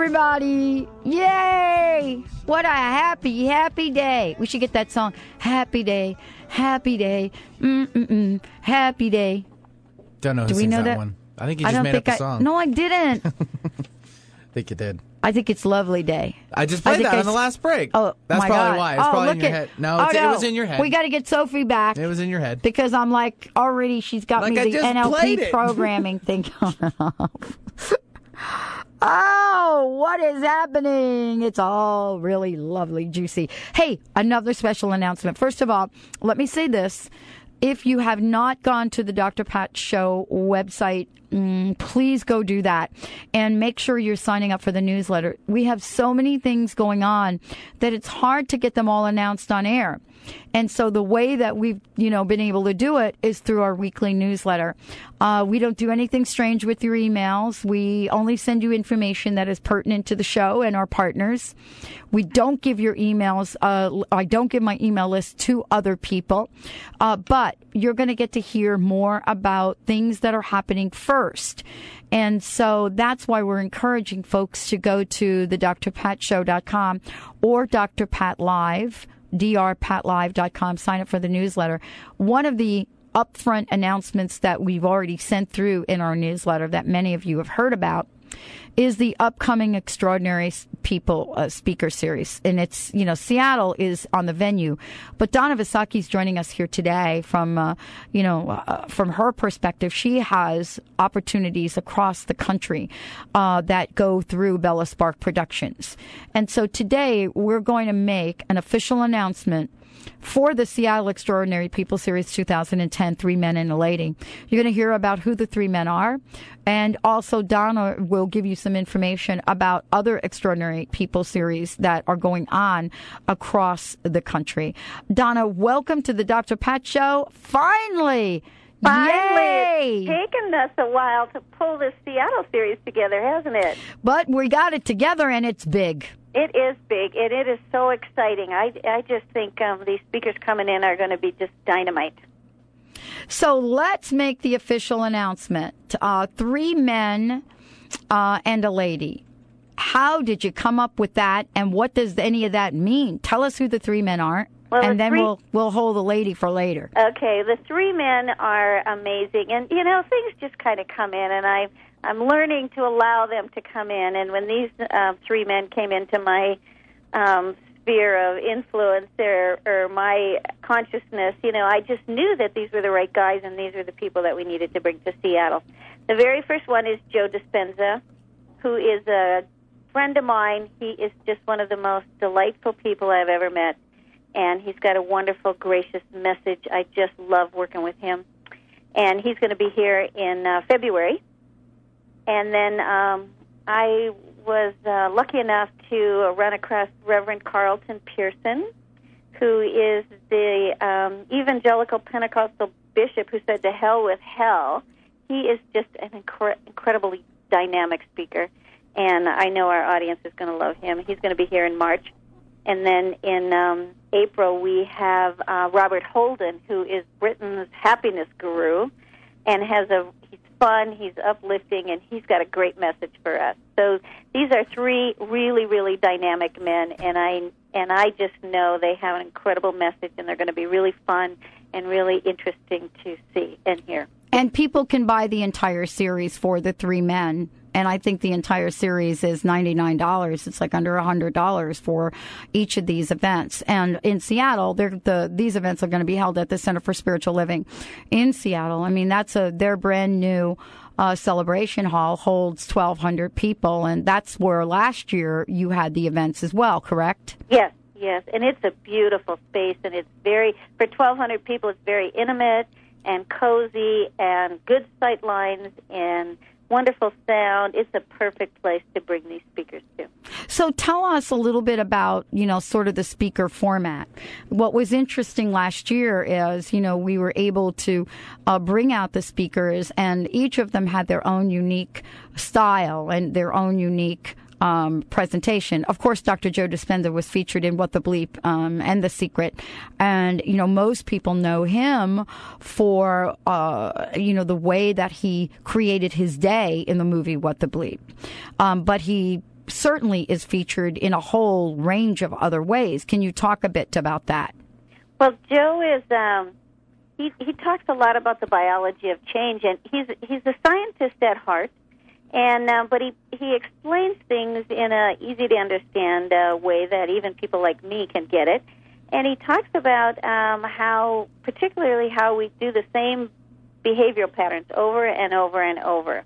Everybody. Yay! What a happy, happy day. We should get that song. Happy day, happy day, mm-mm-mm, happy day. Don't know who Do we know that, that? one. I think you I just don't made think up I. a song. No, I didn't. I think you did. I think it's lovely day. I just played think that I on the last break. Oh, that's my probably God. why. It's oh, probably look in your at, head. No, oh, it's, no, it was in your head. We got to get Sophie back. it was in your head. because I'm like already she's got Like me I the NLP programming thing. Oh, what is happening? It's all really lovely, juicy. Hey, another special announcement. First of all, let me say this. If you have not gone to the Dr. Pat Show website, mm, please go do that and make sure you're signing up for the newsletter. We have so many things going on that it's hard to get them all announced on air. And so the way that we've, you know, been able to do it is through our weekly newsletter. Uh, we don't do anything strange with your emails. We only send you information that is pertinent to the show and our partners. We don't give your emails, uh, I don't give my email list to other people. Uh, but you're going to get to hear more about things that are happening first. And so that's why we're encouraging folks to go to the drpatshow.com or Dr. Pat Live drpatlive.com. Sign up for the newsletter. One of the upfront announcements that we've already sent through in our newsletter that many of you have heard about is the upcoming extraordinary people uh, speaker series. And it's you know seattle is on the venue. But donna Visocky is joining us here today from uh, you know uh, from her perspective she has opportunities across the country uh, that go through bella spark productions. And so today we're going to make an official announcement for the Seattle Extraordinary People Series 2010, Three Men and a Lady. You're going to hear about who the three men are. And also, Donna will give you some information about other Extraordinary People Series that are going on across the country. Donna, welcome to the Dr. Pat Show. Finally! Finally, Yay! it's taken us a while to pull this Seattle series together, hasn't it? But we got it together and it's big. It is big, and it is so exciting. I, I just think um, these speakers coming in are going to be just dynamite. So let's make the official announcement. Uh, three men uh, and a lady. How did you come up with that, and what does any of that mean? Tell us who the three men are, Well, and the then we'll we'll hold the lady for later. Okay, the three men are amazing, and you know things just kind of come in, and I I'm learning to allow them to come in. And when these uh, three men came into my um, sphere of influence or, or my consciousness, you know, I just knew that these were the right guys, and these were the people that we needed to bring to Seattle. The very first one is Joe Dispenza, who is a friend of mine. He is just one of the most delightful people I've ever met and he's got a wonderful, gracious message. I just love working with him. And he's going to be here in uh, February. And then um, I was uh, lucky enough to run across Reverend Carlton Pearson, who is the um, evangelical Pentecostal bishop who said, To hell with hell. He is just an incre- incredibly dynamic speaker. And I know our audience is going to love him. He's going to be here in March. And then in um, April, we have uh, Robert Holden, who is Britain's happiness guru, and has a fun, he's uplifting, and he's got a great message for us. So these are three really, really dynamic men, and I and I just know they have an incredible message, and they're going to be really fun and really interesting to see and hear. And people can buy the entire series for the three men. And I think the entire series is $99. It's like under $100 for each of these events. And in Seattle, the, these events are going to be held at the Center for Spiritual Living in Seattle. I mean, that's a, their brand new, uh, celebration hall holds 1,200 people. And that's where last year you had the events as well, correct? Yes, yes, and it's a beautiful space, and it's very for 1,200 people. It's very intimate and cozy, and good sight lines and wonderful sound. It's a perfect place to bring these speakers to. So tell us a little bit about, you know, sort of the speaker format. What was interesting last year is, you know, we were able to uh, bring out the speakers and each of them had their own unique style and their own unique um, presentation. Of course, Dr. Joe Dispenza was featured in What the Bleep um, and The Secret, and you know most people know him for uh, you know the way that he created his day in the movie What the Bleep, um, but he certainly is featured in a whole range of other ways. Can you talk a bit about that? Well, Joe is um, he he talks a lot about the biology of change, and he's he's a scientist at heart, and uh, but he he explains things in a easy to understand uh, way that even people like me can get it. And he talks about um, how, particularly, how we do the same behavioral patterns over and over and over,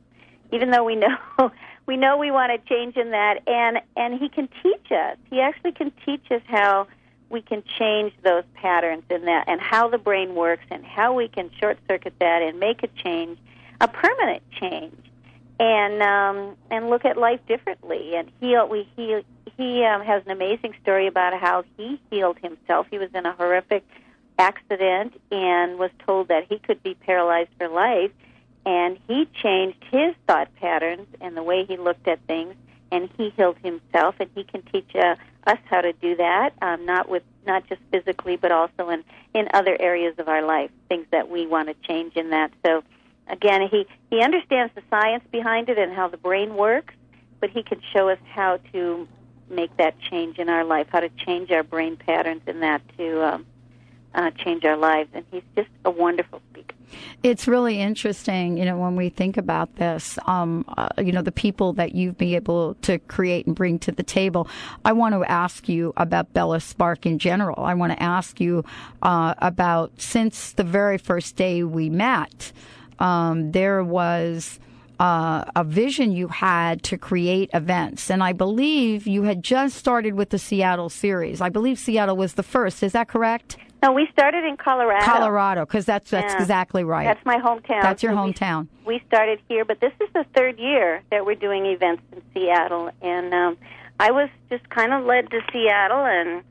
even though we know we know we want to change in that. And and he can teach us. He actually can teach us how we can change those patterns in that, and how the brain works, and how we can short circuit that and make a change, a permanent change and um, and look at life differently. And he we he he um, has an amazing story about how he healed himself. He was in a horrific accident and was told that he could be paralyzed for life. And he changed his thought patterns and the way he looked at things, and he healed himself. And he can teach uh, us how to do that, um, not with not just physically, but also in in other areas of our life, things that we want to change in that. So again, he, he understands the science behind it and how the brain works, but he can show us how to make that change in our life, how to change our brain patterns in that to um, uh, change our lives. And he's just a wonderful speaker. It's really interesting, you know, when we think about this, um, uh, you know, the people that you've been able to create and bring to the table. I want to ask you about Bella Spark in general. I want to ask you uh, about since the very first day we met um, there was uh, a vision you had to create events. And I believe you had just started with the Seattle series. I believe Seattle was the first. Is that correct? No, we started in Colorado. Colorado, because that's that's Yeah. exactly right. That's my hometown. That's your So we- hometown. We, started here, but this is the third year that we're doing events in Seattle, and um, I was just kind of led to Seattle and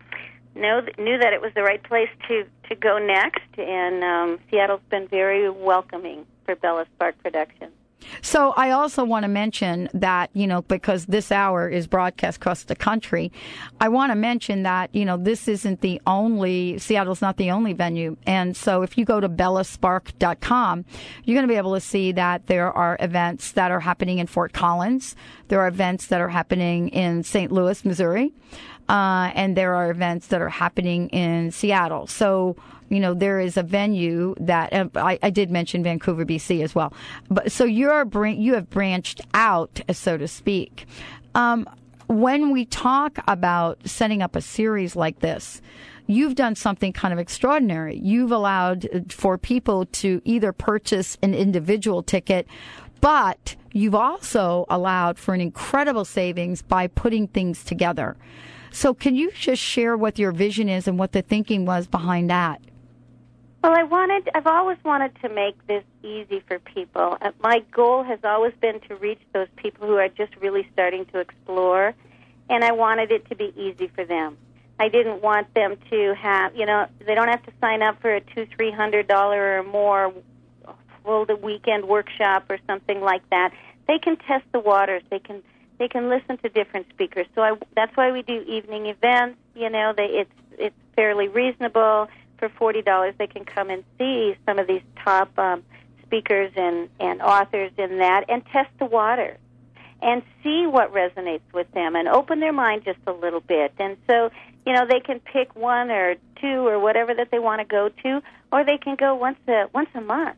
know knew that it was the right place to to go next. And um, Seattle's been very welcoming for Bella Spark Productions. So I also want to mention that, you know, because this hour is broadcast across the country, I want to mention that, you know, this isn't the only, Seattle's not the only venue. And so if you go to bellaspark.com, you're going to be able to see that there are events that are happening in Fort Collins. There are events that are happening in St. Louis, Missouri. Uh, and there are events that are happening in Seattle. So, you know, there is a venue that uh, I, I did mention Vancouver, BC as well. But so you're bran- you have branched out, so to speak. Um, when we talk about setting up a series like this, you've done something kind of extraordinary. You've allowed for people to either purchase an individual ticket, but you've also allowed for an incredible savings by putting things together. So, can you just share what your vision is and what the thinking was behind that? Well, I wanted, I've always wanted to make this easy for people. Uh, My goal has always been to reach those people who are just really starting to explore, and I wanted it to be easy for them. I didn't want them to have, you know, they don't have to sign up for a two, three hundred dollar or more full the weekend workshop or something like that. They can test the waters. They can they can listen to different speakers. So I, that's why we do evening events. You know, they, it's it's fairly reasonable. For forty dollars, they can come and see some of these top um, speakers and and authors in that, and test the water, and see what resonates with them, and open their mind just a little bit. And so, you know, they can pick one or two or whatever that they want to go to, or they can go once a once a month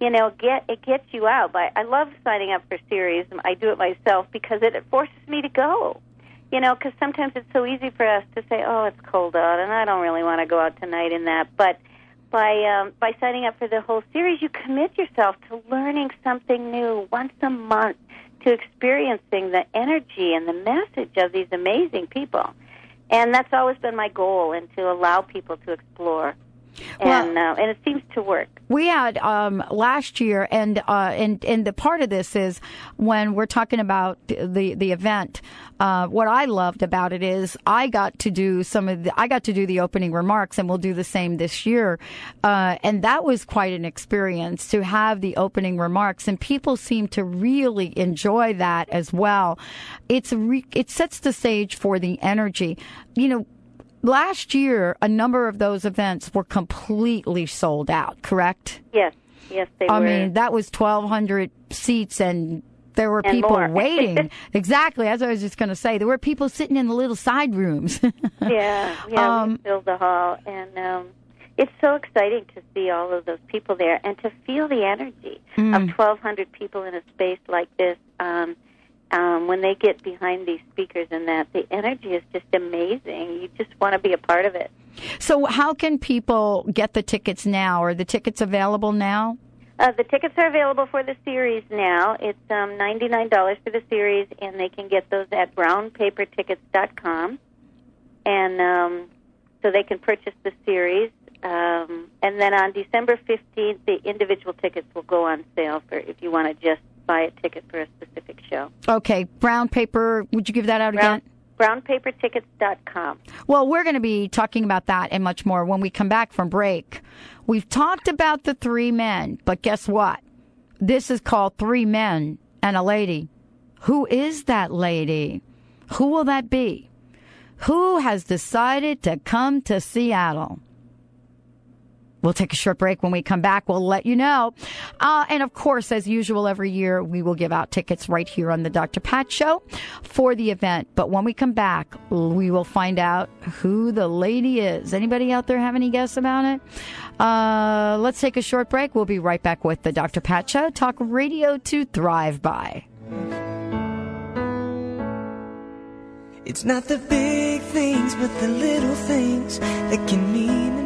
you know, get it gets you out. But I love signing up for series. I do it myself because it forces me to go. You know, because sometimes it's so easy for us to say, "Oh, it's cold out, and I don't really want to go out tonight." In that, but by um, by signing up for the whole series, you commit yourself to learning something new once a month, to experiencing the energy and the message of these amazing people. And that's always been my goal, and to allow people to explore. And well, uh, and it seems to work. We had um, last year, and uh, and and the part of this is when we're talking about the the event. Uh, what I loved about it is I got to do some of the I got to do the opening remarks, and we'll do the same this year. Uh, and that was quite an experience to have the opening remarks, and people seem to really enjoy that as well. It's re- it sets the stage for the energy. You know, last year, a number of those events were completely sold out, correct? Yes, yes, they I were. I mean, that was 1,200 seats and there were and people waiting. exactly, as I was just going to say, there were people sitting in the little side rooms. yeah, yeah, um, we filled the hall, and um, it's so exciting to see all of those people there and to feel the energy mm. of 1,200 people in a space like this. Um, um, when they get behind these speakers and that, the energy is just amazing. You just want to be a part of it. So, how can people get the tickets now? Are the tickets available now? Uh, the tickets are available for the series now. It's um, $99 for the series, and they can get those at brownpapertickets.com. And um, so they can purchase the series. Um, and then on December 15th, the individual tickets will go on sale for if you want to just buy a ticket for a specific show. Okay, brown paper. Would you give that out brown, again? brownpapertickets.com. Well, we're going to be talking about that and much more when we come back from break. We've talked about the three men, but guess what? This is called Three Men and a Lady. Who is that lady? Who will that be? Who has decided to come to Seattle? We'll take a short break. When we come back, we'll let you know. Uh, and of course, as usual, every year we will give out tickets right here on the Dr. Pat Show for the event. But when we come back, we will find out who the lady is. Anybody out there have any guess about it? Uh, let's take a short break. We'll be right back with the Dr. Pat Show. Talk radio to thrive by. It's not the big things, but the little things that can mean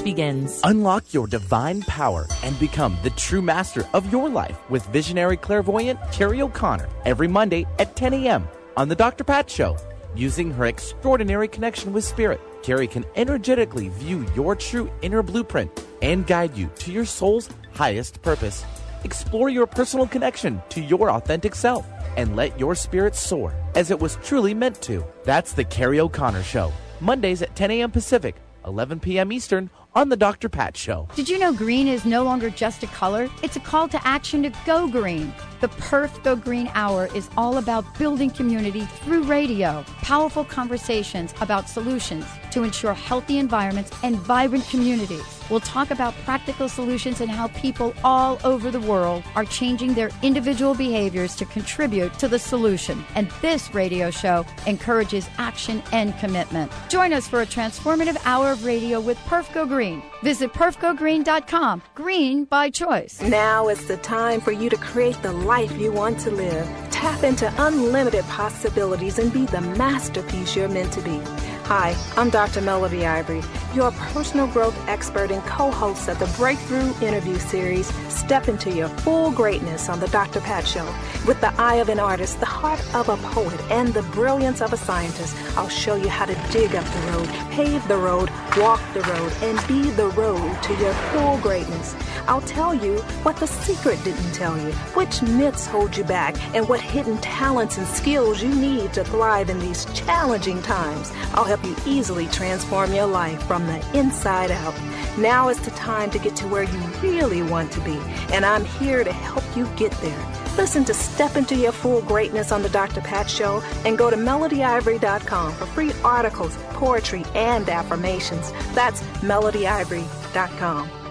begins. Unlock your divine power and become the true master of your life with visionary clairvoyant Carrie O'Connor every Monday at 10 a.m. on The Dr. Pat Show. Using her extraordinary connection with spirit, Carrie can energetically view your true inner blueprint and guide you to your soul's highest purpose. Explore your personal connection to your authentic self and let your spirit soar as it was truly meant to. That's The Carrie O'Connor Show, Mondays at 10 a.m. Pacific, 11 p.m. Eastern on The Dr. Pat Show. Did you know green is no longer just a color? It's a call to action to go green. The Perf Go Green Hour is all about building community through radio, powerful conversations about solutions to ensure healthy environments and vibrant communities. We'll talk about practical solutions and how people all over the world are changing their individual behaviors to contribute to the solution. And this radio show encourages action and commitment. Join us for a transformative hour of radio with Perf Go Green. Visit perfgogreen.com. Green by choice. Now is the time for you to create the life you want to live. Tap into unlimited possibilities and be the masterpiece you're meant to be. Hi, I'm Dr. Melody Ivory, your personal growth expert and co host of the Breakthrough Interview Series, Step into Your Full Greatness on The Dr. Pat Show. With the eye of an artist, the heart of a poet, and the brilliance of a scientist, I'll show you how to dig up the road, pave the road, walk the road, and be the road to your full greatness. I'll tell you what the secret didn't tell you, which myths hold you back, and what hidden talents and skills you need to thrive in these challenging times. I'll help you easily transform your life from the inside out. Now is the time to get to where you really want to be, and I'm here to help you get there. Listen to Step Into Your Full Greatness on The Dr. Pat Show and go to melodyivory.com for free articles, poetry, and affirmations. That's melodyivory.com.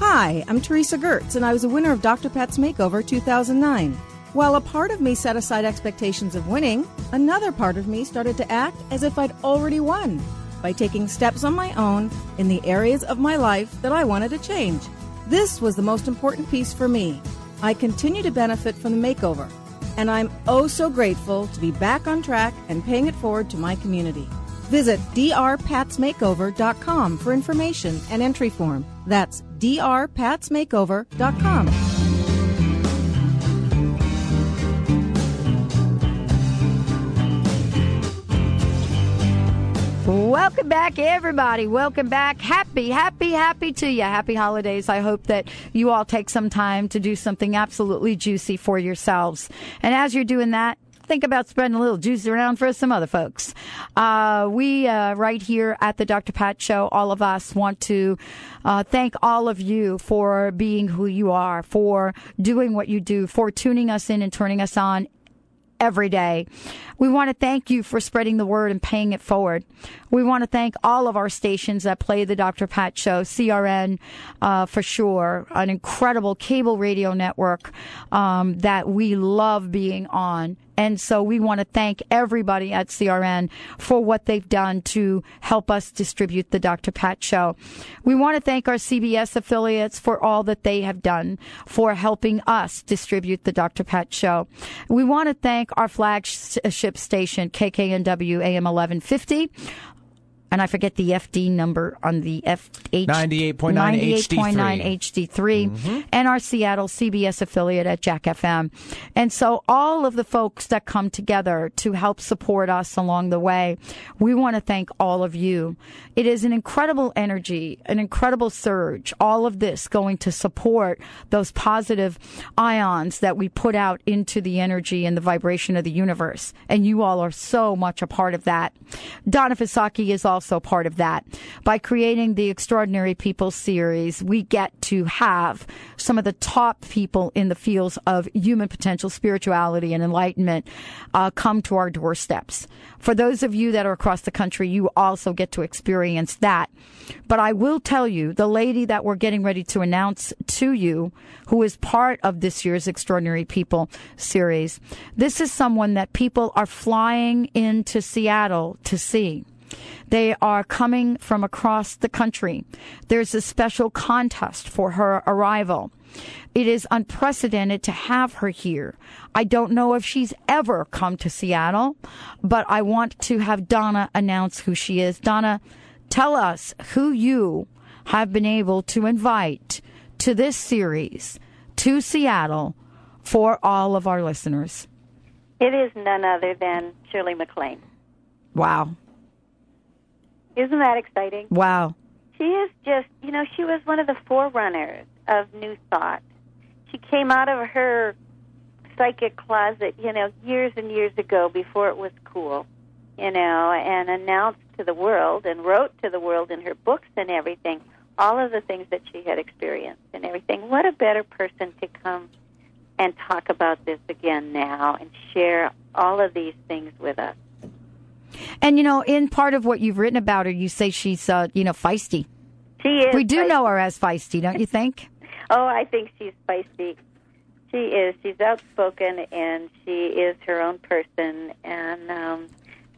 Hi, I'm Teresa Gertz, and I was a winner of Dr. Pat's Makeover 2009. While a part of me set aside expectations of winning, another part of me started to act as if I'd already won. by taking steps on my own in the areas of my life that I wanted to change. This was the most important piece for me. I continue to benefit from the makeover, and I'm oh so grateful to be back on track and paying it forward to my community. Visit drpatsmakeover.com for information and entry form. That's drpatsmakeover.com. Welcome back, everybody. Welcome back. Happy, happy, happy to you. Happy holidays. I hope that you all take some time to do something absolutely juicy for yourselves. And as you're doing that, think about spreading a little juice around for some other folks. Uh, we, uh, right here at the Dr. Pat Show, all of us want to uh, thank all of you for being who you are, for doing what you do, for tuning us in and turning us on every day. We want to thank you for spreading the word and paying it forward. We want to thank all of our stations that play the Dr. Pat Show, CRN uh, for sure, an incredible cable radio network um, that we love being on. And so we want to thank everybody at CRN for what they've done to help us distribute the Dr. Pat Show. We want to thank our CBS affiliates for all that they have done for helping us distribute the Dr. Pat Show. We want to thank our flagship station, KKNW AM 1150 and I forget the FD number on the FH 98.9 HD3, HD3 and our Seattle CBS affiliate at Jack FM. And so all of the folks that come together to help support us along the way, we want to thank all of you. It is an incredible energy, an incredible surge, all of this going to support those positive ions that we put out into the energy and the vibration of the universe. And you all are so much a part of that. Donna Visocky is also part of that. By creating the Extraordinary People series, we get to have some of the top people in the fields of human potential, spirituality, and enlightenment uh, come to our doorsteps. For those of you that are across the country, you also get to experience that. But I will tell you, the lady that we're getting ready to announce to you, who is part of this year's Extraordinary People series, this is someone that people are flying into Seattle to see. They are coming from across the country. There's a special contest for her arrival. It is unprecedented to have her here. I don't know if she's ever come to Seattle, but I want to have Donna announce who she is. Donna, tell us who you have been able to invite to this series to Seattle for all of our listeners. It is none other than Shirley MacLaine. Wow. Isn't that exciting? Wow. She is just, you know, she was one of the forerunners of New Thought. She came out of her psychic closet, you know, years and years ago before it was cool, you know, and announced to the world and wrote to the world in her books and everything all of the things that she had experienced and everything. What a better person to come and talk about this again now and share all of these things with us. And you know, in part of what you've written about her, you say she's, uh, you know, feisty. She is. We do feisty. know her as feisty, don't you think? Oh, I think she's feisty. She is. She's outspoken, and she is her own person, and um,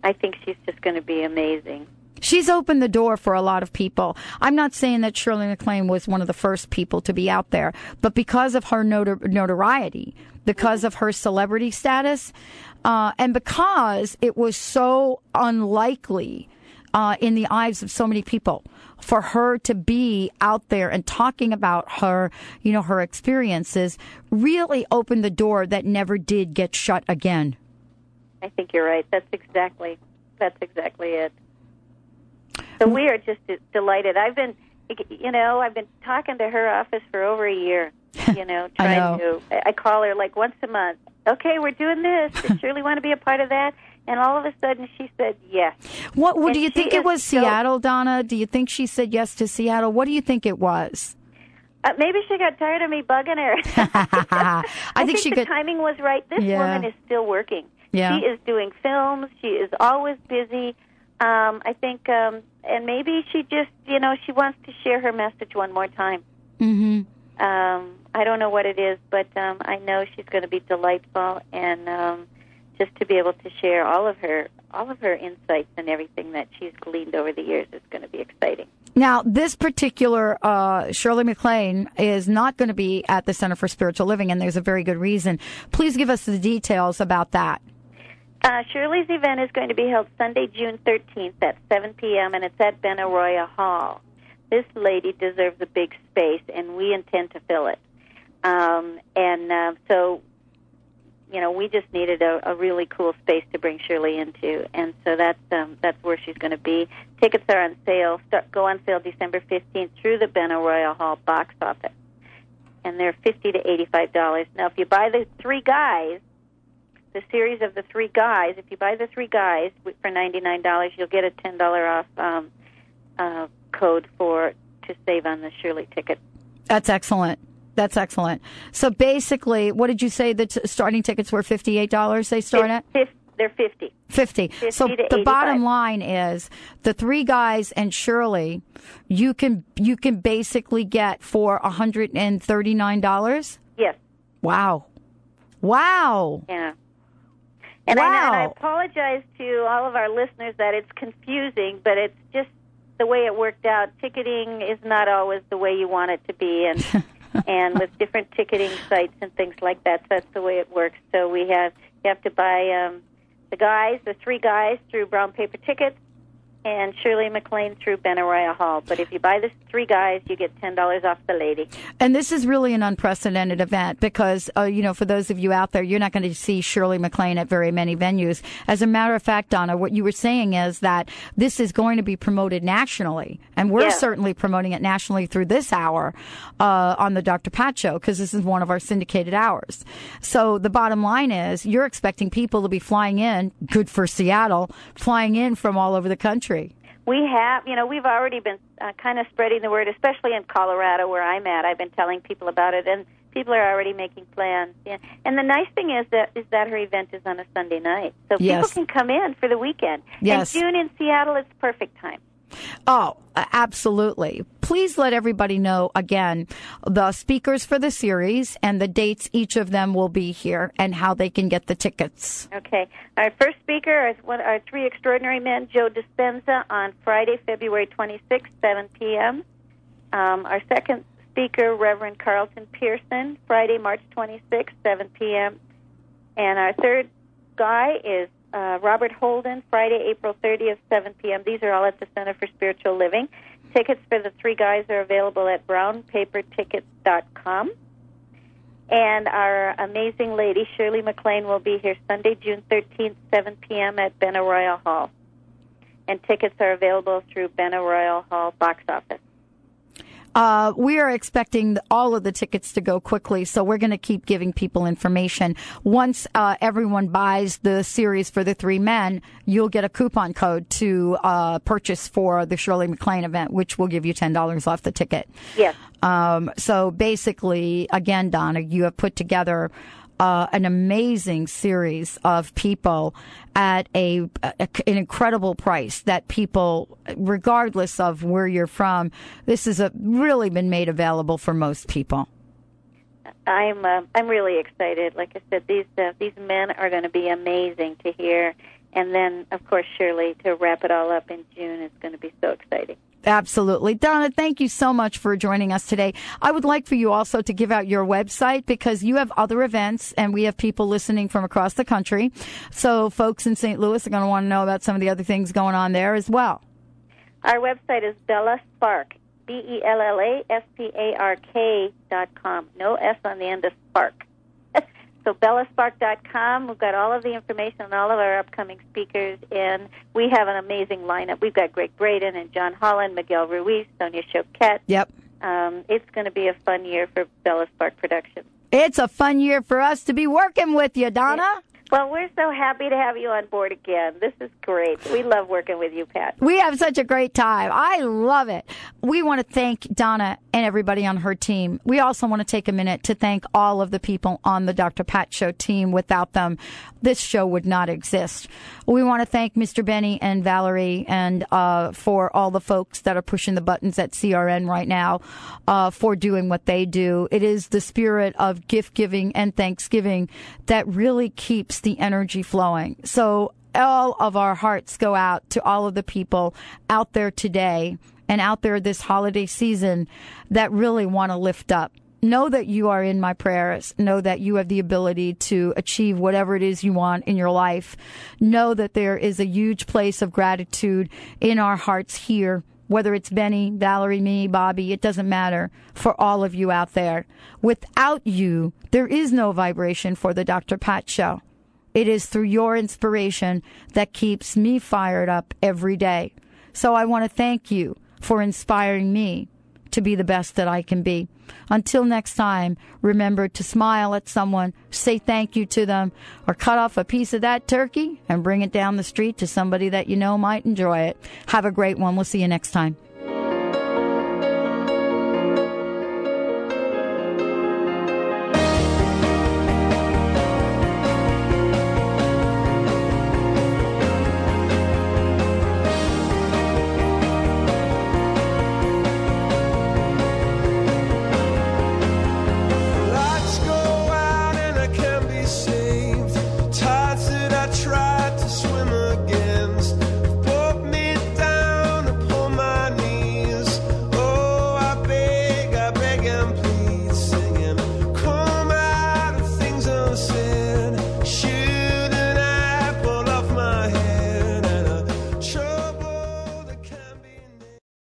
I think she's just going to be amazing. She's opened the door for a lot of people. I'm not saying that Shirley MacLaine was one of the first people to be out there, but because of her notor- notoriety, because of her celebrity status, uh, and because it was so unlikely uh, in the eyes of so many people for her to be out there and talking about her, you know, her experiences really opened the door that never did get shut again. I think you're right. That's exactly that's exactly it. So we are just delighted. I've been, you know, I've been talking to her office for over a year. You know, I trying know. to. I call her like once a month. Okay, we're doing this. Does Shirley want to be a part of that? And all of a sudden, she said yes. What, what And do you think it was so- Seattle, Donna? Do you think she said yes to Seattle? What do you think it was? Uh, maybe she got tired of me bugging her. I, I think, she the could. timing was right. This Yeah. woman is still working. Yeah. She is doing films. She is always busy. Um, I think, um, and maybe she just, you know, she wants to share her message one more time. hmm Um, I don't know what it is, but um, I know she's going to be delightful and um, just to be able to share all of her all of her insights and everything that she's gleaned over the years is going to be exciting. Now, this particular uh, Shirley MacLaine is not going to be at the Center for Spiritual Living, and there's a very good reason. Please give us the details about that. Uh, Shirley's event is going to be held Sunday, June 13th at 7 p.m., and it's at Benaroya Hall. This lady deserves a big space, and we intend to fill it. Um, and uh, so, you know, we just needed a, a really cool space to bring Shirley into, and so that's um, that's where she's going to be. Tickets are on sale. Start, go on sale December 15th through the Benaroya Hall box office, and they're 50 to 85 dollars. Now, if you buy the three guys the series of the three guys. If you buy the three guys for ninety nine dollars, you'll get a ten dollar off um, uh, code for to save on the Shirley ticket. That's excellent. That's excellent. So basically, what did you say? The t- starting tickets were fifty eight dollars. They start at. They're 50. 50. 50 so the bottom line is the three guys and Shirley, you can you can basically get for $139? Yes. Wow. Wow. Yeah. And, wow. I, and I apologize to all of our listeners that it's confusing, but it's just the way it worked out. Ticketing is not always the way you want it to be, and and with different ticketing sites and things like that, that's the way it works. So we have you have to buy um, the guys, the three guys, through brown paper tickets, and Shirley MacLaine through Benaroya Hall. But if you buy the three guys, you get ten dollars off the lady. And this is really an unprecedented event because, uh, you know, for those of you out there, you're not going to see Shirley MacLaine at very many venues. As a matter of fact, Donna, what you were saying is that this is going to be promoted nationally, and we're Yeah. certainly promoting it nationally through this hour uh, on the Dr. Pat Show because this is one of our syndicated hours. So the bottom line is, you're expecting people to be flying in. Good for Seattle, flying in from all over the country. We have, you know, we've already been uh, kind of spreading the word, especially in Colorado where I'm at. I've been telling people about it, and people are already making plans. Yeah. And the nice thing is that is that her event is on a Sunday night, so Yes. people can come in for the weekend. Yes. And June in Seattle is perfect time. Oh, absolutely. Please let everybody know again the speakers for the series and the dates each of them will be here and how they can get the tickets. Okay. Our first speaker is one our three extraordinary men, Joe Dispenza, on Friday, February 26th, 7 p.m. Um, our second speaker, Reverend Carlton Pearson, Friday, March 26th, 7 p.m. And our third guy is uh, Robert Holden, Friday, April 30th, 7 p.m. These are all at the Center for Spiritual Living. Tickets for the three guys are available at brownpapertickets.com. And our amazing lady, Shirley MacLaine, will be here Sunday, June 13th, 7 p.m. at Benaroya Hall. And tickets are available through Benaroya Hall box office. Uh, we are expecting all of the tickets to go quickly, so we're going to keep giving people information. Once uh, everyone buys the series for the three men, you'll get a coupon code to uh, purchase for the Shirley MacLaine event, which will give you ten dollars off the ticket. Yes. Um, so basically, again, Donna, you have put together uh, an amazing series of people at a, a- an incredible price that people, regardless of where you're from, this has a, really been made available for most people. I'm uh, I'm really excited. Like I said, these uh, these men are going to be amazing to hear, and then of course Shirley to wrap it all up in June is going to be so exciting. Absolutely. Donna, thank you so much for joining us today. I would like for you also to give out your website because you have other events and we have people listening from across the country. So folks in St. Louis are going to want to know about some of the other things going on there as well. Our website is Bella Spark, B E L L A S P A R K dot com. No S on the end of Spark. So bellaspark.com. We've got all of the information on all of our upcoming speakers, and we have an amazing lineup. We've got Gregg Braden and John Holland, Miguel Ruiz, Sonia Choquette. Yep. Um, it's going to be a fun year for Bella Spark Productions. It's a fun year for us to be working with you, Donna. Well, we're so happy to have you on board again. This is great. We love working with you, Pat. We have such a great time. I love it. We want to thank Donna and everybody on her team. We also want to take a minute to thank all of the people on the Dr. Pat Show team. Without them, this show would not exist. We want to thank Mr. Benny and Valerie and uh, for all the folks that are pushing the buttons at CRN right now uh, for doing what they do. It is the spirit of gift giving and Thanksgiving that really keeps the energy flowing. So all of our hearts go out to all of the people out there today and out there this holiday season that really want to lift up. Know that you are in my prayers. Know that you have the ability to achieve whatever it is you want in your life. Know that there is a huge place of gratitude in our hearts here whether it's Benny, Valerie, me, Bobby, it doesn't matter for all of you out there. Without you, there is no vibration for the Dr. Pat Show. It is through your inspiration that keeps me fired up every day. So I want to thank you for inspiring me to be the best that I can be. Until next time, remember to smile at someone, say thank you to them, or cut off a piece of that turkey and bring it down the street to somebody that you know might enjoy it. Have a great one. We'll see you next time.